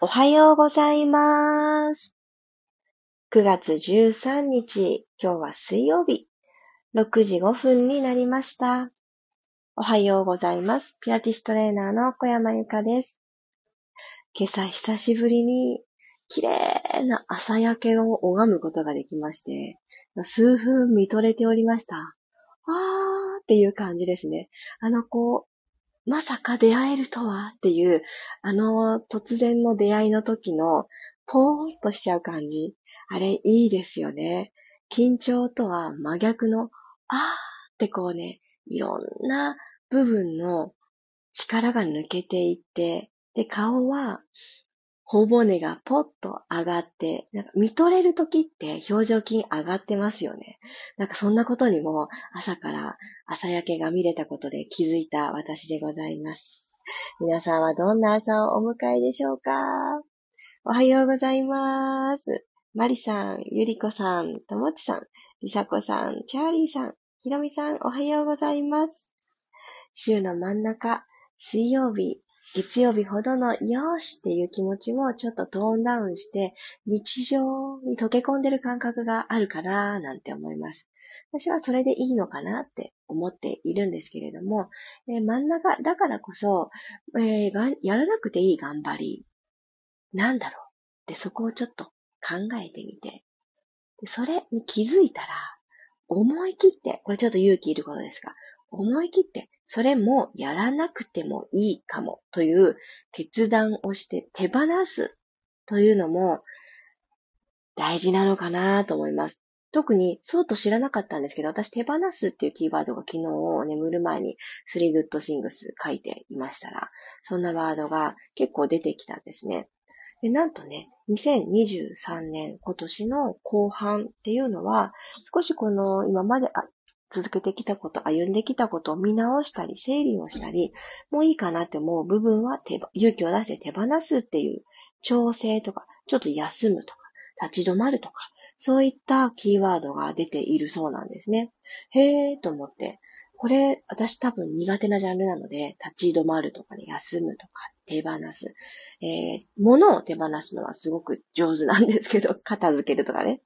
おはようございます。9月13日、今日は水曜日、6時5分になりました。おはようございます。ピラティストレーナーの小山由かです。今朝久しぶりに綺麗な朝焼けを拝むことができまして、数分見とれておりました。あーっていう感じですね。あの、こう、まさか出会えるとはっていう、あの突然の出会いの時のポーンとしちゃう感じ。あれいいですよね。緊張とは真逆の、あーってこうね、いろんな部分の力が抜けていって、で、顔は頬骨がポッと上がって、なんか見とれる時って表情筋上がってますよね。なんかそんなことにも朝から朝焼けが見れたことで気づいた私でございます。皆さんはどんな朝をお迎えでしょうか？おはようございます。マリさん、ゆりこさん、ともちさん、りさこさん、チャーリーさん、ひろみさん、おはようございます。週の真ん中、水曜日、月曜日ほどのよしっていう気持ちもちょっとトーンダウンして日常に溶け込んでる感覚があるかななんて思います。私はそれでいいのかなって思っているんですけれども、えー、真ん中だからこそ、えー、やらなくていい頑張り、なんだろうってそこをちょっと考えてみて、それに気づいたら、思い切って、これちょっと勇気いることですが、思い切って、それもやらなくてもいいかもという決断をして手放すというのも大事なのかなと思います。特にそうと知らなかったんですけど、私手放すっていうキーワードが昨日を眠る前に3 good things 書いていましたら、そんなワードが結構出てきたんですね。で、なんとね、2023年今年の後半っていうのは、少しこの今まで続けてきたこと、歩んできたことを見直したり、整理をしたり、もういいかなって思う部分は手勇気を出して手放すっていう調整とか、ちょっと休むとか、立ち止まるとか、そういったキーワードが出ているそうなんですね。へえーと思って、これ、私多分苦手なジャンルなので、立ち止まるとかね、休むとか、手放す。えー、物を手放すのはすごく上手なんですけど、片付けるとかね。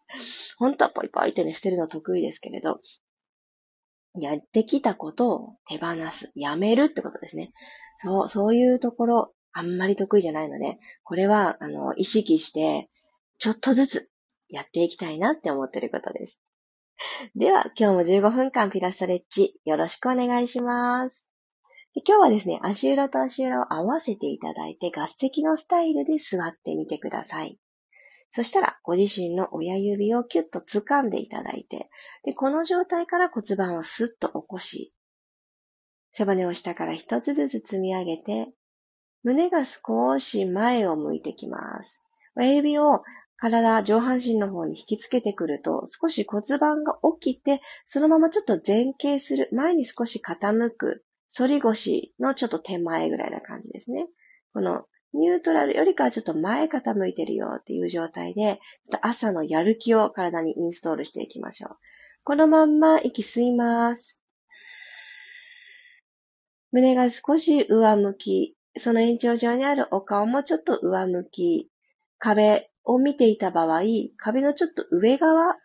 本当はポイポイってね、捨てるの得意ですけれど、やってきたことを手放す、やめるってことですね。そう、そういうところ、あんまり得意じゃないので、これは、あの、意識して、ちょっとずつやっていきたいなって思ってることです。では、今日も15分間ピラストレッチ、よろしくお願いします。今日はですね、足裏と足裏を合わせていただいて、合席のスタイルで座ってみてください。そしたら、ご自身の親指をキュッと掴んでいただいて、で、この状態から骨盤をスッと起こし、背骨を下から一つずつ積み上げて、胸が少し前を向いてきます。親指を体、上半身の方に引きつけてくると、少し骨盤が起きて、そのままちょっと前傾する、前に少し傾く、反り腰のちょっと手前ぐらいな感じですね。このニュートラルよりかはちょっと前傾いてるよっていう状態で、ちょっと朝のやる気を体にインストールしていきましょう。このまんま息吸います。胸が少し上向き、その延長上にあるお顔もちょっと上向き、壁を見ていた場合、壁のちょっと上側、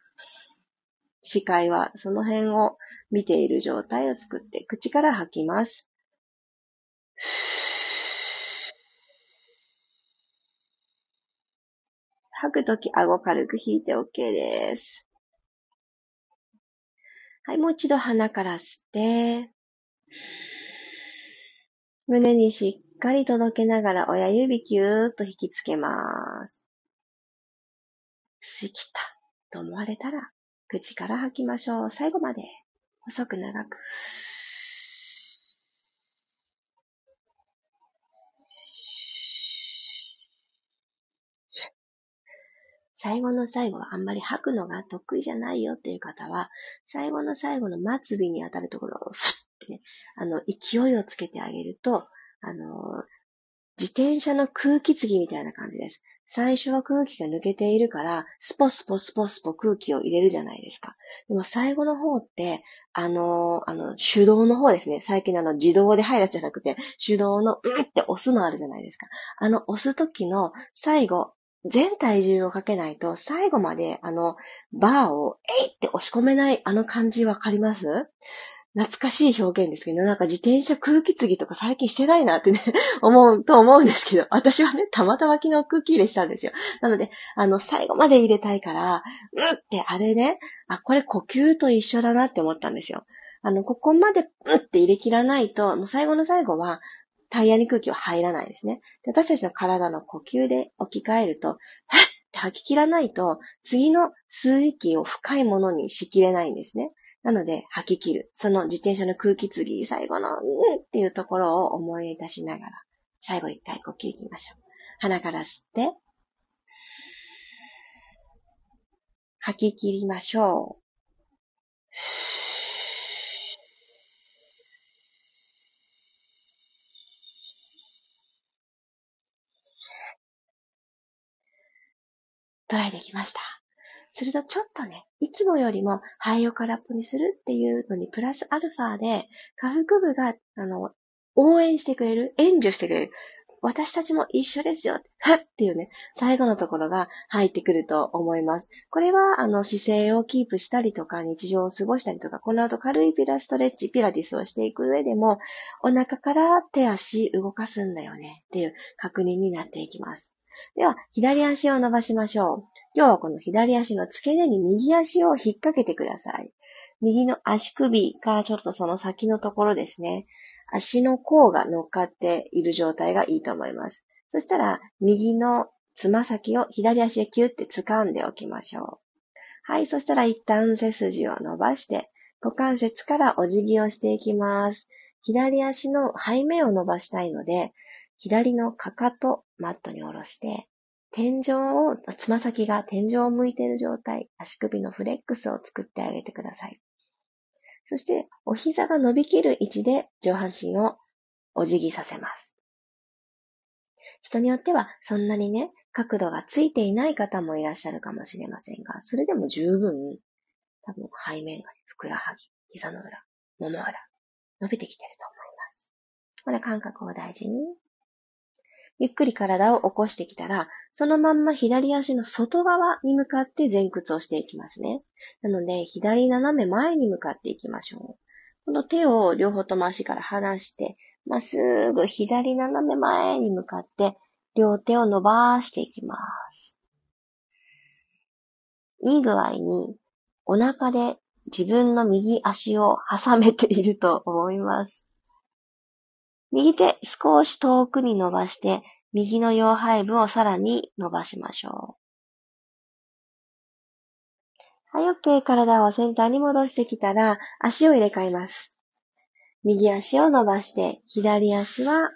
視界はその辺を見ている状態を作って口から吐きます。吐くとき顎軽く引いて OK です。はい、もう一度鼻から吸って、胸にしっかり届けながら親指キューッと引きつけます。吸い切ったと思われたら、口から吐きましょう。最後まで細く長く。最後の最後はあんまり吐くのが得意じゃないよっていう方は、最後の最後の末尾に当たるところをふってね、あの、勢いをつけてあげると、あの、自転車の空気継ぎみたいな感じです。最初は空気が抜けているから、スポスポスポスポ空気を入れるじゃないですか。でも最後の方って、あの、あの、手動の方ですね。最近あの自動で入るやつじゃなくて、手動のうんって押すのあるじゃないですか。あの押す時の最後、全体重をかけないと最後まであのバーをえいって押し込めないあの感じわかります？懐かしい表現ですけど、なんか自転車空気継ぎとか最近してないなってね、思うと思うんですけど、私はね、たまたま昨日空気入れしたんですよ。なので、あの、最後まで入れたいから、うんってあれね、あ、これ呼吸と一緒だなって思ったんですよ。あの、ここまでうんって入れ切らないと、もう最後の最後は、タイヤに空気は入らないですね。私たちの体の呼吸で置き換えると、はっって吐き切らないと、次の吸う息を深いものにしきれないんですね。なので、吐き切る。その自転車の空気継ぎ、最後の、うんっていうところを思い出しながら、最後一回呼吸いきましょう。鼻から吸って、吐き切りましょう。トライできました。するとちょっとね、いつもよりも肺を空っぽにするっていうのにプラスアルファで、下腹部が、あの、応援してくれる、援助してくれる。私たちも一緒ですよ。はっっていうね、最後のところが入ってくると思います。これは、あの、姿勢をキープしたりとか、日常を過ごしたりとか、この後軽いピラストレッチ、ピラティスをしていく上でも、お腹から手足動かすんだよねっていう確認になっていきます。では、左足を伸ばしましょう。今日はこの左足の付け根に右足を引っ掛けてください。右の足首かちょっとその先のところですね。足の甲が乗っかっている状態がいいと思います。そしたら、右のつま先を左足でキュッて掴んでおきましょう。はい、そしたら一旦背筋を伸ばして、股関節からお辞儀をしていきます。左足の背面を伸ばしたいので、左のかかとマットに下ろして、天井を、つま先が天井を向いている状態、足首のフレックスを作ってあげてください。そして、お膝が伸びきる位置で上半身をお辞儀させます。人によっては、そんなにね、角度がついていない方もいらっしゃるかもしれませんが、それでも十分、多分背面が、ふくらはぎ、膝の裏、もも裏、伸びてきてると思います。これ感覚を大事にゆっくり体を起こしてきたら、そのまんま左足の外側に向かって前屈をしていきますね。なので、左斜め前に向かっていきましょう。この手を両方とも足から離して、まっすぐ左斜め前に向かって、両手を伸ばしていきます。いい具合に、お腹で自分の右足を挟めていると思います。右手少し遠くに伸ばして、右の腰背部をさらに伸ばしましょう。はい、OK。体をセンターに戻してきたら、足を入れ替えます。右足を伸ばして、左足は、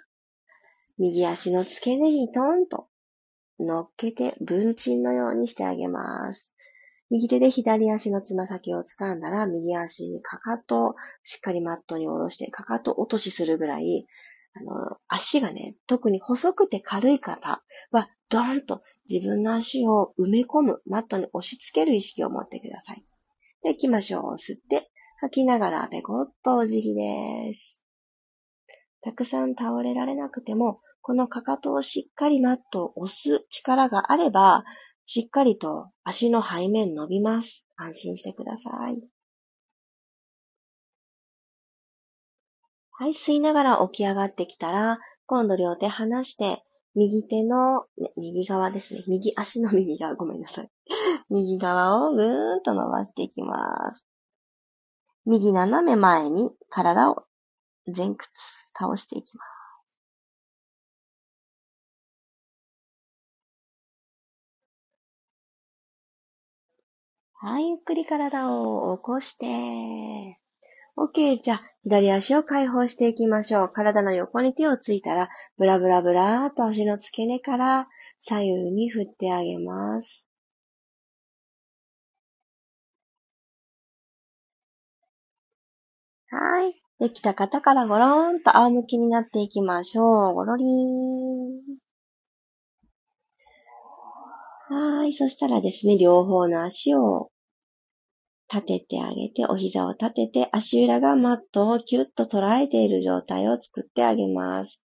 右足の付け根にトンと乗っけて、文鎮のようにしてあげます。右手で左足のつま先を掴んだら、右足にかかとを、しっかりマットに下ろして、かかと落としするぐらい、あの、足がね、特に細くて軽い方は、ドーンと自分の足を埋め込む、マットに押し付ける意識を持ってください。で、行きましょう。吸って、吐きながらペコッとお辞儀です。たくさん倒れられなくても、このかかとをしっかりマットを押す力があれば、しっかりと足の背面伸びます。安心してください。はい、吸いながら起き上がってきたら、今度両手離して、右手の、ね、右側ですね。右足の右側、ごめんなさい。右側をぐーんと伸ばしていきます。右斜め前に体を前屈倒していきます。はい、ゆっくり体を起こして、OK。じゃあ、左足を解放していきましょう。体の横に手をついたら、ブラブラブラーと足の付け根から左右に振ってあげます。はい。できた方からごろーんと仰向きになっていきましょう。ごろりーん。はい。そしたらですね、両方の足を立ててあげて、お膝を立てて、足裏がマットをキュッと捉えている状態を作ってあげます。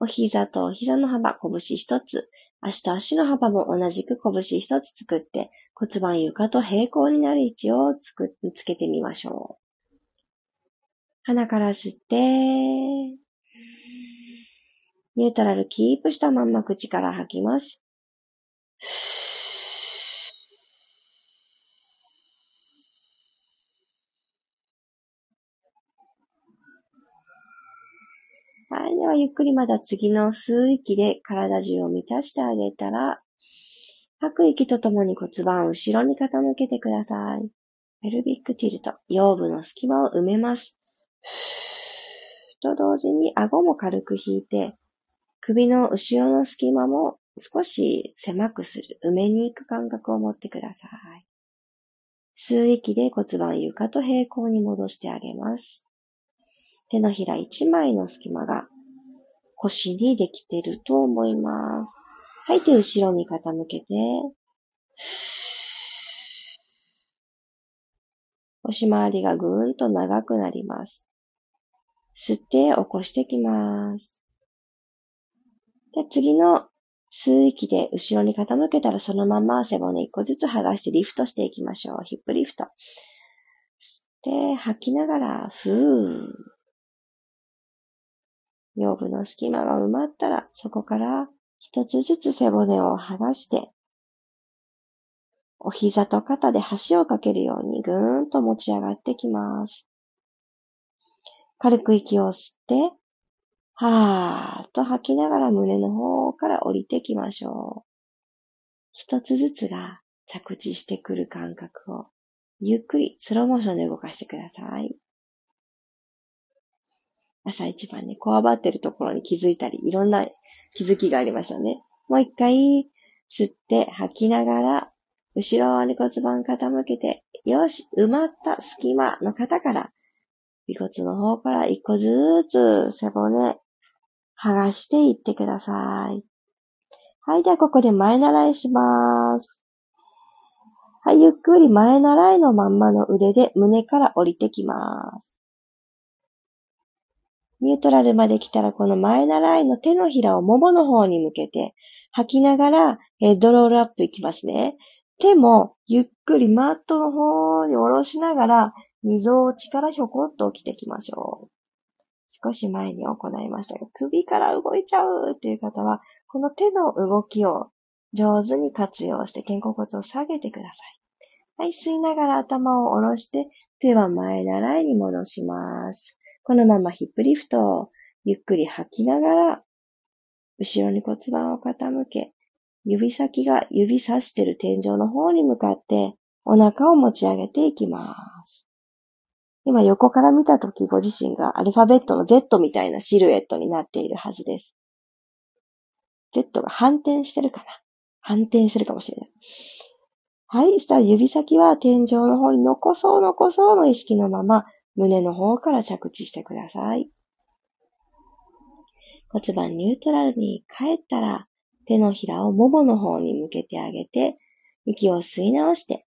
お膝とお膝の幅、拳一つ。足と足の幅も同じく拳一つ作って、骨盤床と平行になる位置をつく、つけてみましょう。鼻から吸って、ニュートラルキープしたまんま口から吐きます。はい。では、ゆっくりまた次の吸う息で体中を満たしてあげたら、吐く息とともに骨盤を後ろに傾けてください。ペルビックティルト、腰部の隙間を埋めます。と同時に顎も軽く引いて、首の後ろの隙間も少し狭くする、埋めに行く感覚を持ってください。吸う息で骨盤床と平行に戻してあげます。手のひら一枚の隙間が腰にできてると思います。吐いて後ろに傾けて、腰回りがぐーんと長くなります。吸って起こしてきます。で次の吸う息で後ろに傾けたらそのまま背骨一個ずつ剥がしてリフトしていきましょう。ヒップリフト。吸って吐きながら、ふー。腰部の隙間が埋まったら、そこから一つずつ背骨を剥がして、お膝と肩で橋をかけるようにぐーんと持ち上がってきます。軽く息を吸って、はーっと吐きながら胸の方から降りてきましょう。一つずつが着地してくる感覚をゆっくりスローモーションで動かしてください。朝一番ね、こわばってるところに気づいたり、いろんな気づきがありましたね。もう一回吸って吐きながら、後ろに骨盤傾けて、よし、埋まった隙間の方から尾骨の方から一個ずつ背骨剥がしていってください。はい、ではここで前習いします。はい、ゆっくり前習いのまんまの腕で胸から降りてきます。ニュートラルまで来たらこの前習いの手のひらをももの方に向けて吐きながらヘッドロールアップいきますね。手もゆっくりマットの方に下ろしながらみぞおちからひょこっと起きてきましょう。少し前に行いましたが、首から動いちゃうっていう方は、この手の動きを上手に活用して肩甲骨を下げてください。はい、吸いながら頭を下ろして、手は前習いに戻します。このままヒップリフトをゆっくり吐きながら、後ろに骨盤を傾け、指先が指さしてる天井の方に向かって、お腹を持ち上げていきます。今横から見たときご自身がアルファベットの Z みたいなシルエットになっているはずです。Z が反転してるかな？反転してるかもしれない。はい。したら指先は天井の方に残そう残そうの意識のまま胸の方から着地してください。骨盤ニュートラルに帰ったら手のひらをももの方に向けてあげて息を吸い直して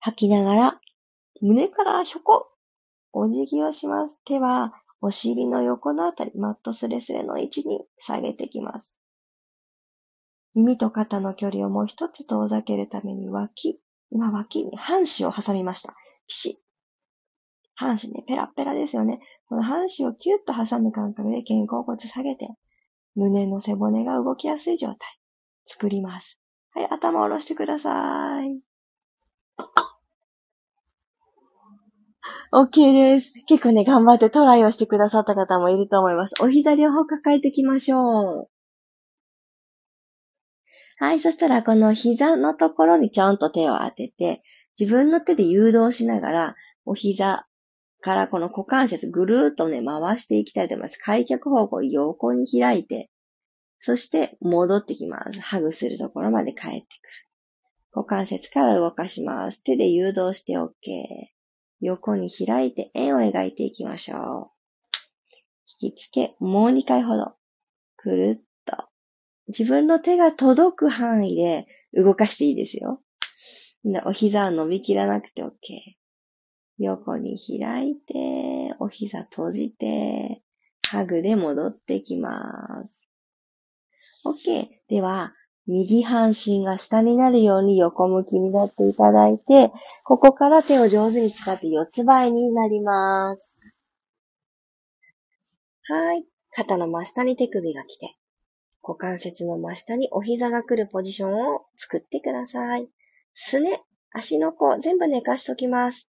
吐きながら胸からひょこお辞儀をします。手はお尻の横のあたり、マットスレスレの位置に下げてきます。耳と肩の距離をもう一つ遠ざけるために脇、今脇に半紙を挟みました。ピシ。半紙ね、ペラペラですよね。この半紙をキュッと挟む感覚で肩甲骨下げて、胸の背骨が動きやすい状態、作ります。はい、頭を下ろしてください。OK です。結構ね、頑張ってトライをしてくださった方もいると思います。お膝両方抱えていきましょう。はい、そしたらこの膝のところにちょんと手を当てて、自分の手で誘導しながら、お膝からこの股関節ぐるーっとね、回していきたいと思います。開脚方向横に開いて、そして戻ってきます。ハグするところまで帰ってくる。股関節から動かします。手で誘導して OK。横に開いて円を描いていきましょう。引きつけ、もう2回ほど、くるっと。自分の手が届く範囲で動かしていいですよ。お膝を伸びきらなくて OK。横に開いて、お膝閉じて、ハグで戻ってきます。OK。では、右半身が下になるように横向きになっていただいて、ここから手を上手に使って四つ倍になります。はい。肩の真下に手首が来て、股関節の真下にお膝が来るポジションを作ってください。すね、足の甲、全部寝かしときます。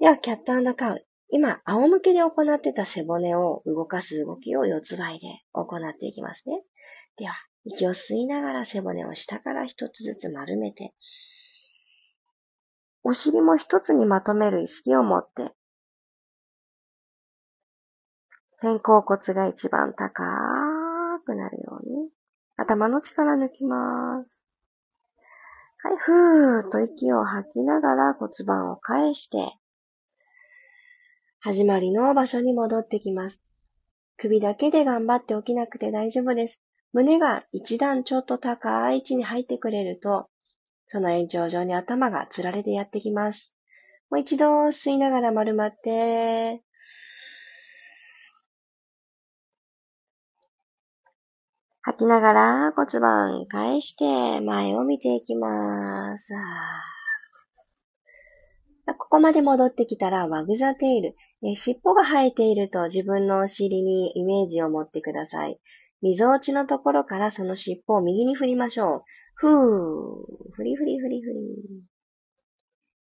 では、キャットカウ。今、仰向けで行ってた背骨を動かす動きを四つ倍で行っていきますね。では、息を吸いながら背骨を下から一つずつ丸めて、お尻も一つにまとめる意識を持って、肩甲骨が一番高くなるように、頭の力抜きます。はい、ふーっと息を吐きながら骨盤を返して、始まりの場所に戻ってきます。首だけで頑張って起きなくて大丈夫です。胸が一段ちょっと高い位置に入ってくれると、その延長上に頭がつられてやってきます。もう一度吸いながら丸まって、吐きながら骨盤返して前を見ていきます。ここまで戻ってきたらワグザテイル。え尻尾が生えていると自分のお尻にイメージを持ってください。溝落ちのところからその尻尾を右に振りましょう。ふー。ふりふりふりふり。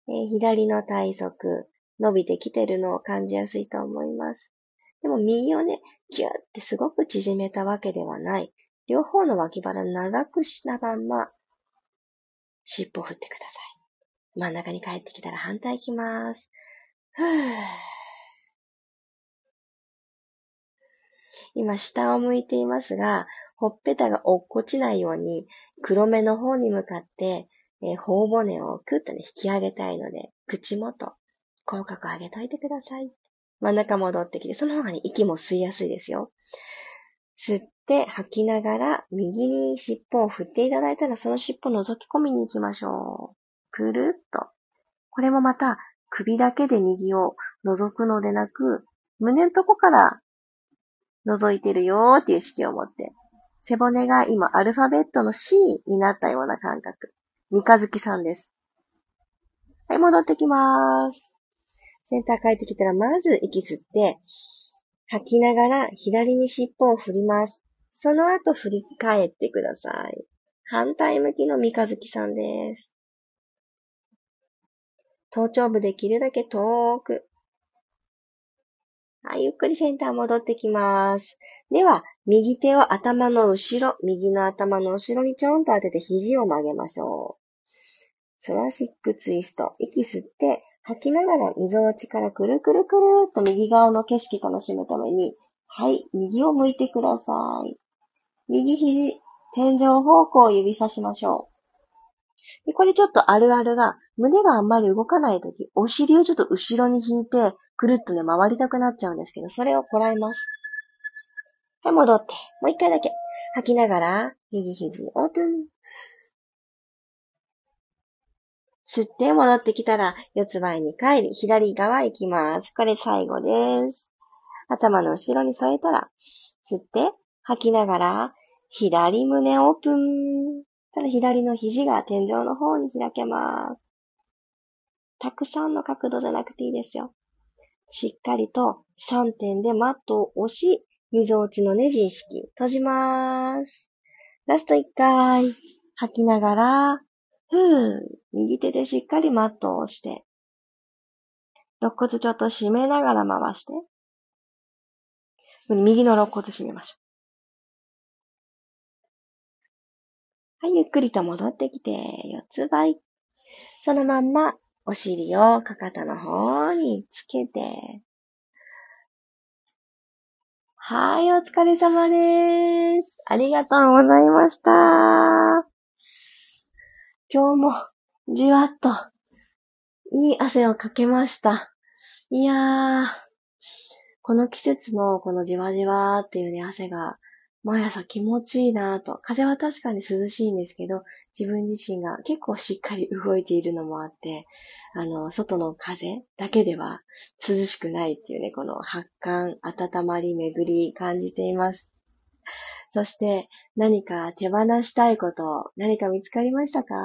え左の体側、伸びてきてるのを感じやすいと思います。でも右をね、ギューってすごく縮めたわけではない。両方の脇腹長くしたまんま、尻尾を振ってください。真ん中に帰ってきたら反対行きます。ふぅ。今下を向いていますが、ほっぺたが落っこちないように、黒目の方に向かって、えー、頬骨をクッとね、引き上げたいので、口元、口角上げといてください。真ん中戻ってきて、その方がね、息も吸いやすいですよ。吸って吐きながら、右に尻尾を振っていただいたら、その尻尾を覗き込みに行きましょう。くるっと。これもまた、首だけで右を覗くのでなく、胸のとこから覗いてるよーっていう意識を持って。背骨が今アルファベットの C になったような感覚。三日月さんです。はい、戻ってきまーす。センター帰ってきたら、まず息吸って、吐きながら左に尻尾を振ります。その後振り返ってください。反対向きの三日月さんです。頭頂部できるだけ遠く。はい、ゆっくりセンター戻ってきます。では、右手を頭の後ろ、右の頭の後ろにちょんと当てて肘を曲げましょう。ソラシックツイスト。息吸って、吐きながら溝落ちからくるくるくるっと右側の景色楽しむために、はい、右を向いてください。右肘、天井方向を指さしましょう。でこれちょっとあるあるが、胸があんまり動かないとき、お尻をちょっと後ろに引いて、くるっとね、回りたくなっちゃうんですけど、それをこらえます。はい、戻って。もう一回だけ。吐きながら、右肘オープン。吸って戻ってきたら、四つ前に帰り、左側行きます。これ最後です。頭の後ろに添えたら、吸って、吐きながら、左胸オープン。ただ左の肘が天井の方に開けます。たくさんの角度じゃなくていいですよ。しっかりと3点でマットを押し、溝落ちのネジ意識閉じまーす。ラスト1回。吐きながら、ふー、右手でしっかりマットを押して、肋骨ちょっと締めながら回して、右の肋骨締めましょう。はい、ゆっくりと戻ってきて、四つ倍。そのまんま、お尻をかかとの方につけて、はい、お疲れ様です。ありがとうございました。今日もじわっといい汗をかけました。いやー、この季節のこのじわじわっていうね、汗が毎朝気持ちいいなぁと。風は確かに涼しいんですけど、自分自身が結構しっかり動いているのもあって、あの、外の風だけでは涼しくないっていうね、この発汗、温まり、巡り感じています。そして何か手放したいこと、何か見つかりましたか？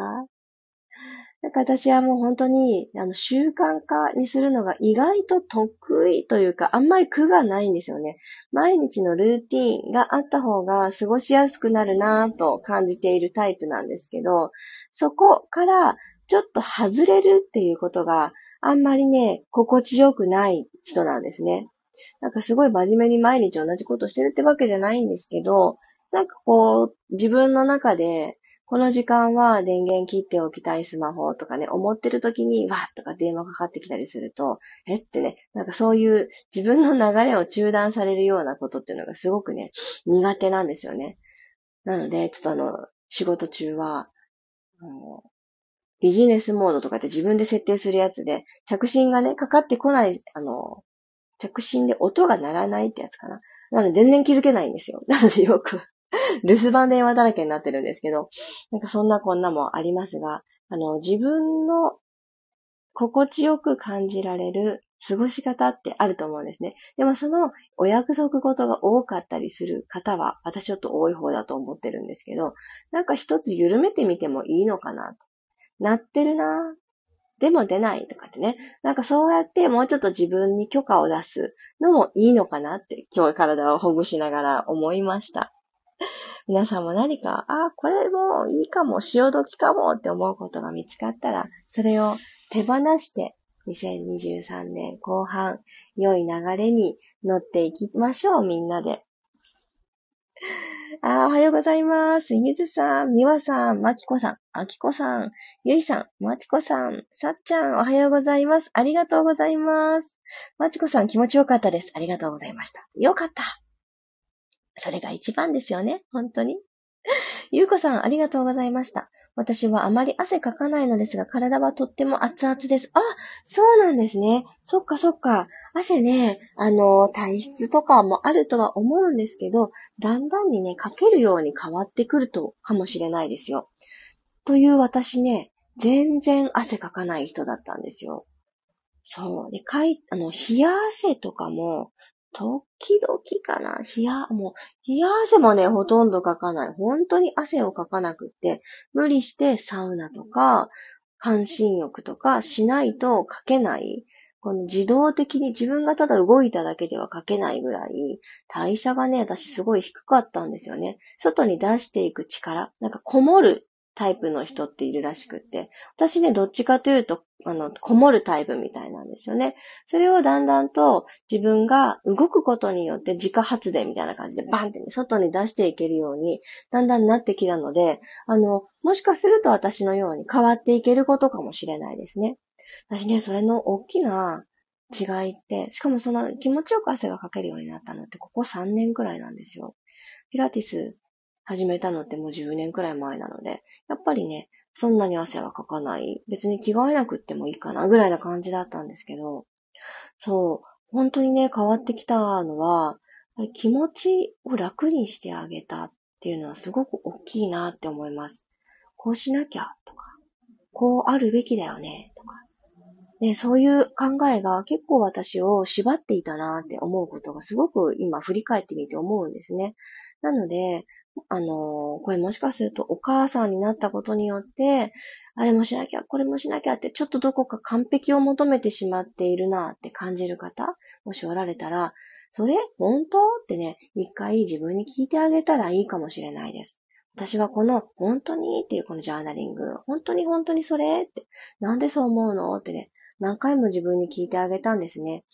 なんか私はもう本当に、あの、習慣化にするのが意外と得意というか、あんまり苦がないんですよね。毎日のルーティンがあった方が過ごしやすくなるなぁと感じているタイプなんですけど、そこからちょっと外れるっていうことがあんまりね、心地よくない人なんですね。なんかすごい真面目に毎日同じことしてるってわけじゃないんですけど、なんかこう、自分の中でこの時間は電源切っておきたいスマホとかね、思ってる時にわーっとか電話かかってきたりすると、えってね、なんかそういう自分の流れを中断されるようなことっていうのがすごくね、苦手なんですよね。なので、ちょっとあの、仕事中は、あのビジネスモードとかって自分で設定するやつで、着信がね、かかってこない、あの、着信で音が鳴らないってやつかな。なので全然気づけないんですよ。なのでよく 留守番電話だらけになってるんですけど、なんかそんなこんなもありますが、あの、自分の心地よく感じられる過ごし方ってあると思うんですね。でもそのお約束事が多かったりする方は、私ちょっと多い方だと思ってるんですけど、なんか一つ緩めてみてもいいのかなと。なってるなでも出ないとかってね。なんかそうやってもうちょっと自分に許可を出すのもいいのかなって今日体をほぐしながら思いました。皆さんも何か、あ、これもいいかも、潮時かもって思うことが見つかったら、それを手放して、2023年後半、良い流れに乗っていきましょう、みんなで。あおはようございます。ゆずさん、みわさん、まきこさん、あきこさん、ゆいさん、まちこさん、さっちゃん、おはようございます。ありがとうございます。まちこさん、気持ちよかったです。ありがとうございました。よかった。それが一番ですよね。本当に。ゆうこさん、ありがとうございました。私はあまり汗かかないのですが、体はとっても熱々です。あ、そうなんですね。そっかそっか。汗ね、あの、体質とかもあるとは思うんですけど、だんだんにね、かけるように変わってくると、かもしれないですよ。という私ね、全然汗かかない人だったんですよ。そう。で、かい、あの、冷や汗とかも、時々かな。冷や、もう、冷や汗もね、ほとんどかかない。本当に汗をかかなくって、無理してサウナとか、半身浴とかしないとかけない。この自動的に自分がただ動いただけではかけないぐらい、代謝がね、私すごい低かったんですよね。外に出していく力。なんかこもるタイプの人っているらしくって、私ね、どっちかというと、あの、こもるタイプみたいなんですよね。それをだんだんと自分が動くことによって自家発電みたいな感じでバンってね、外に出していけるように、だんだんなってきたので、あの、もしかすると私のように変わっていけることかもしれないですね。私ね、それの大きな違いって、しかもその気持ちよく汗がかけるようになったのって、ここ3年くらいなんですよ。ピラティス始めたのってもう10年くらい前なので、やっぱりね、そんなに汗はかかない。別に着替えなくってもいいかな、ぐらいな感じだったんですけど、そう、本当にね、変わってきたのは、気持ちを楽にしてあげたっていうのはすごく大きいなって思います。こうしなきゃとか、こうあるべきだよねとか。ね、そういう考えが結構私を縛っていたなって思うことがすごく今振り返ってみて思うんですね。なので、あの、これもしかするとお母さんになったことによって、あれもしなきゃ、これもしなきゃって、ちょっとどこか完璧を求めてしまっているなって感じる方、もしおられたら、それ本当？ってね、一回自分に聞いてあげたらいいかもしれないです。私はこの本当にっていうこのジャーナリング、本当に本当にそれ？って、なんでそう思うの？ってね、何回も自分に聞いてあげたんですね。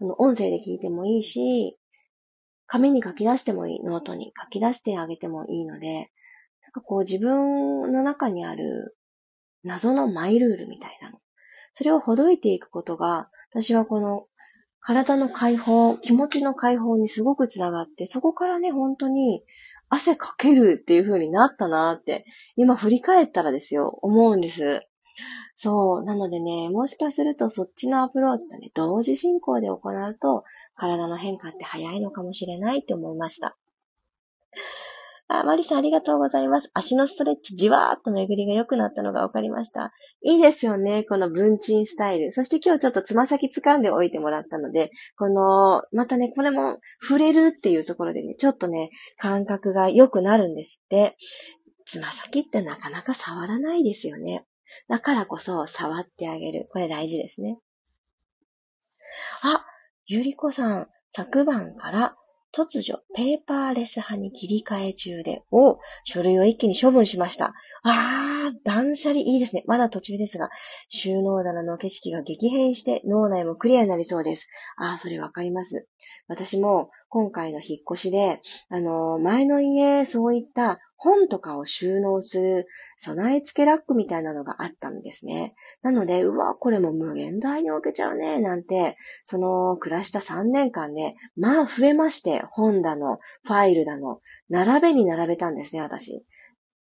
あの、音声で聞いてもいいし、紙に書き出してもいい、ノートに書き出してあげてもいいので、なんかこう自分の中にある謎のマイルールみたいなの。それをほどいていくことが、私はこの体の解放、気持ちの解放にすごくつながって、そこからね、本当に汗かけるっていう風になったなって、今振り返ったらですよ、思うんです。そう。なのでね、もしかするとそっちのアプローチとね、同時進行で行うと、体の変化って早いのかもしれないって思いました。あ、マリさんありがとうございます。足のストレッチじわーっと巡りが良くなったのが分かりました。いいですよね、この文鎮スタイル。そして今日ちょっとつま先掴んでおいてもらったので、この、またね、これも触れるっていうところでね、ちょっとね、感覚が良くなるんですって。つま先ってなかなか触らないですよね。だからこそ触ってあげる。これ大事ですね。あ、ゆりこさん、昨晩から突如、ペーパーレス派に切り替え中で、を、書類を一気に処分しました。あー、断捨離いいですね。まだ途中ですが、収納棚の景色が激変して脳内もクリアになりそうです。あー、それわかります。私も今回の引っ越しで、あの、前の家、そういった本とかを収納する備え付けラックみたいなのがあったんですね。なので、うわ、これも無限大に置けちゃうね、なんて、その暮らした3年間ね、まあ増えまして、本だの、ファイルだの、並べに並べたんですね、私。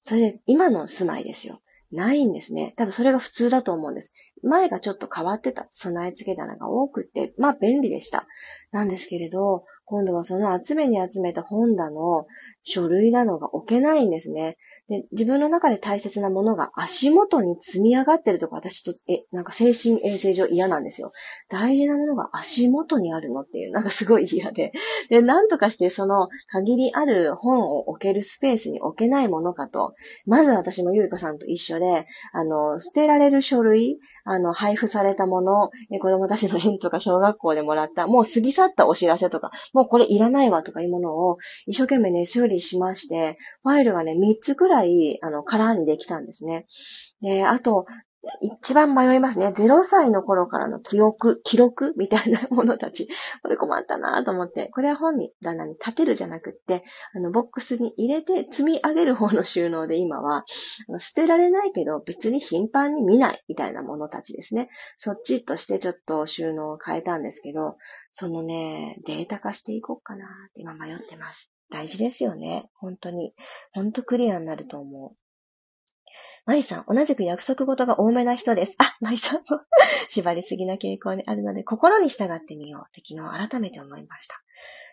それで、今の住まいですよ。ないんですね。多分それが普通だと思うんです。前がちょっと変わってた備え付け棚が多くって、まあ便利でした。なんですけれど、今度はその集めに集めた本だの、書類なのが置けないんですね。で、自分の中で大切なものが足元に積み上がってるとか、私と、え、なんか精神衛生上嫌なんですよ。大事なものが足元にあるのっていう、なんかすごい嫌で。で、なんとかしてその限りある本を置けるスペースに置けないものかと、まず私もゆいかさんと一緒で、あの、捨てられる書類、あの、配布されたもの、え子供たちの園とか小学校でもらった、もう過ぎ去ったお知らせとか、もうこれいらないわとかいうものを一生懸命ね、修理しまして、ファイルがね、3つくらい、いあの、カラーにできたんですね。で、あと、一番迷いますね。0歳の頃からの記憶、記録みたいなものたち。これ困ったなと思って。これは本に棚に立てるじゃなくって、あの、ボックスに入れて積み上げる方の収納で今は、あの捨てられないけど別に頻繁に見ないみたいなものたちですね。そっちとしてちょっと収納を変えたんですけど、そのね、データ化していこうかなって今迷ってます。大事ですよね。本当に。本当クリアになると思う。マリさん、同じく約束事が多めな人です。あ、マリさんも 縛りすぎな傾向にあるので、心に従ってみようって昨日改めて思いました。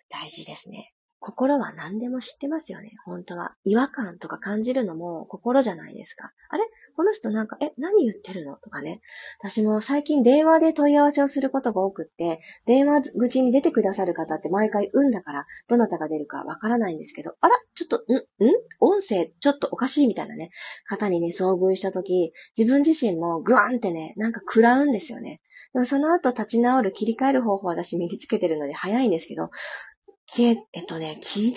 大事ですね。心は何でも知ってますよね、本当は。違和感とか感じるのも心じゃないですか。あれ？この人なんか、え、何言ってるの？とかね。私も最近電話で問い合わせをすることが多くって、電話口に出てくださる方って毎回運だから、どなたが出るかわからないんですけど、あら、ちょっと、ん？ん？音声ちょっとおかしいみたいなね、方にね、遭遇したとき、自分自身もグワンってね、なんか食らうんですよね。でもその後立ち直る、切り替える方法は私身につけてるので早いんですけど、えっとね、昨日、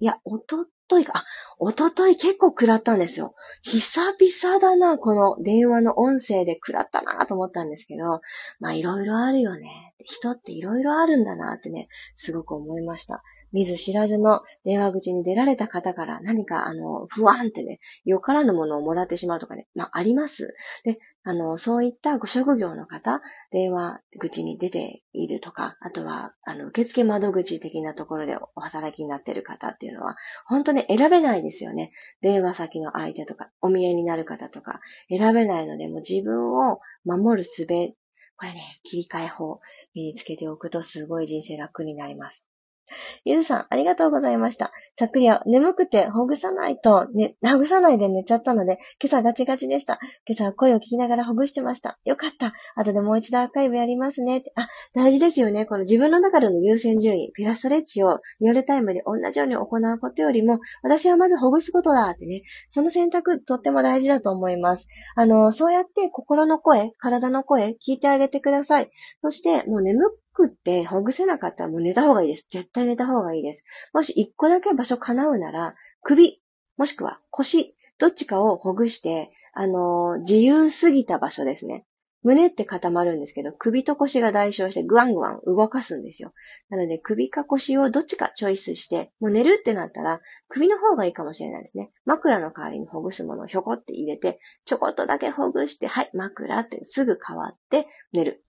いや、おとといか、あ、おととい結構食らったんですよ。久々だな、この電話の音声で食らったなと思ったんですけど、まあいろいろあるよね。人っていろいろあるんだなってね、すごく思いました。見ず知らずの電話口に出られた方から何か、あの、不安ってね、よからぬものをもらってしまうとかね、まあ、あります。で、あの、そういったご職業の方、電話口に出ているとか、あとは、あの、受付窓口的なところでお働きになっている方っていうのは、本当に選べないですよね。電話先の相手とか、お見えになる方とか、選べないので、もう自分を守る術、これね、切り替え法、身につけておくとすごい人生楽になります。ゆずさん、ありがとうございました。昨夜、眠くてほぐさないと、ね、ほぐさないで寝ちゃったので、今朝ガチガチでした。今朝は声を聞きながらほぐしてました。よかった。後でもう一度アーカイブやりますね。あ、大事ですよね。この自分の中での優先順位、ピラストレッチをリアルタイムで同じように行うことよりも、私はまずほぐすことだってね、その選択とっても大事だと思います。あの、そうやって心の声、体の声、聞いてあげてください。そして、もう眠くってほぐせなかったらもう寝た方がいいです。絶対寝た方がいいです。もし一個だけ場所叶うなら、首、もしくは腰、どっちかをほぐして、あのー、自由すぎた場所ですね。胸って固まるんですけど、首と腰が代償してグワングワン動かすんですよ。なので、首か腰をどっちかチョイスして、もう寝るってなったら、首の方がいいかもしれないですね。枕の代わりにほぐすものをひょこって入れて、ちょこっとだけほぐして、はい、枕ってすぐ変わって寝る。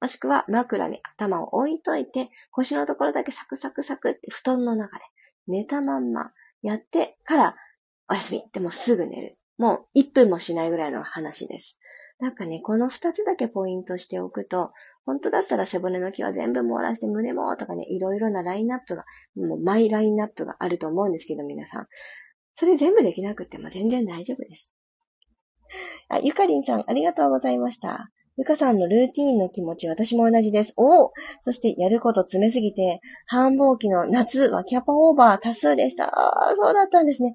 もしくは枕に頭を置いといて、腰のところだけサクサクサクって布団の中で寝たまんまやってからお休み。でもすぐ寝る。もう1分もしないぐらいの話です。なんかね、この2つだけポイントしておくと、本当だったら背骨の毛は全部網羅して胸もとかね、いろいろなラインナップが、もうマイラインナップがあると思うんですけど、皆さん。それ全部できなくても全然大丈夫です。あ、ゆかりんさん、ありがとうございました。ゆかさんのルーティーンの気持ち、私も同じです。おおそしてやること詰めすぎて、繁忙期の夏はキャパオーバー多数でした。ああ、そうだったんですね。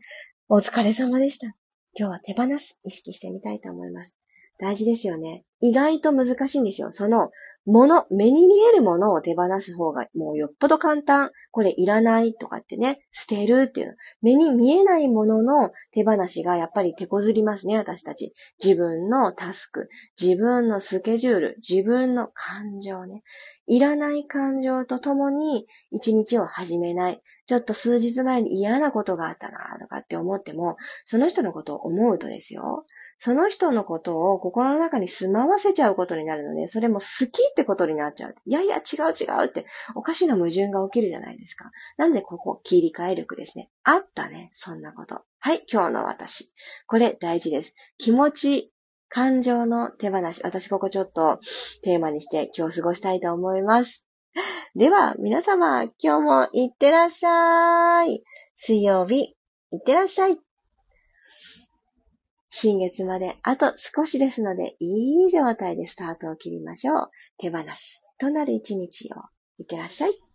お疲れ様でした。今日は手放す、意識してみたいと思います。大事ですよね。意外と難しいんですよ。その、もの、目に見えるものを手放す方がもうよっぽど簡単。これいらないとかってね、捨てるっていうの。目に見えないものの手放しがやっぱり手こずりますね、私たち。自分のタスク、自分のスケジュール、自分の感情ね。いらない感情とともに一日を始めない。ちょっと数日前に嫌なことがあったなとかって思っても、その人のことを思うとですよ。その人のことを心の中に住まわせちゃうことになるので、それも好きってことになっちゃう。いやいや、違う違うって、おかしな矛盾が起きるじゃないですか。なんでここ、切り替え力ですね。あったね、そんなこと。はい、今日の私。これ大事です。気持ち、感情の手放し。私ここちょっとテーマにして今日過ごしたいと思います。では、皆様、今日もいってらっしゃい。水曜日、いってらっしゃい。新月まであと少しですので、いい状態でスタートを切りましょう。手放しとなる一日を。いってらっしゃい。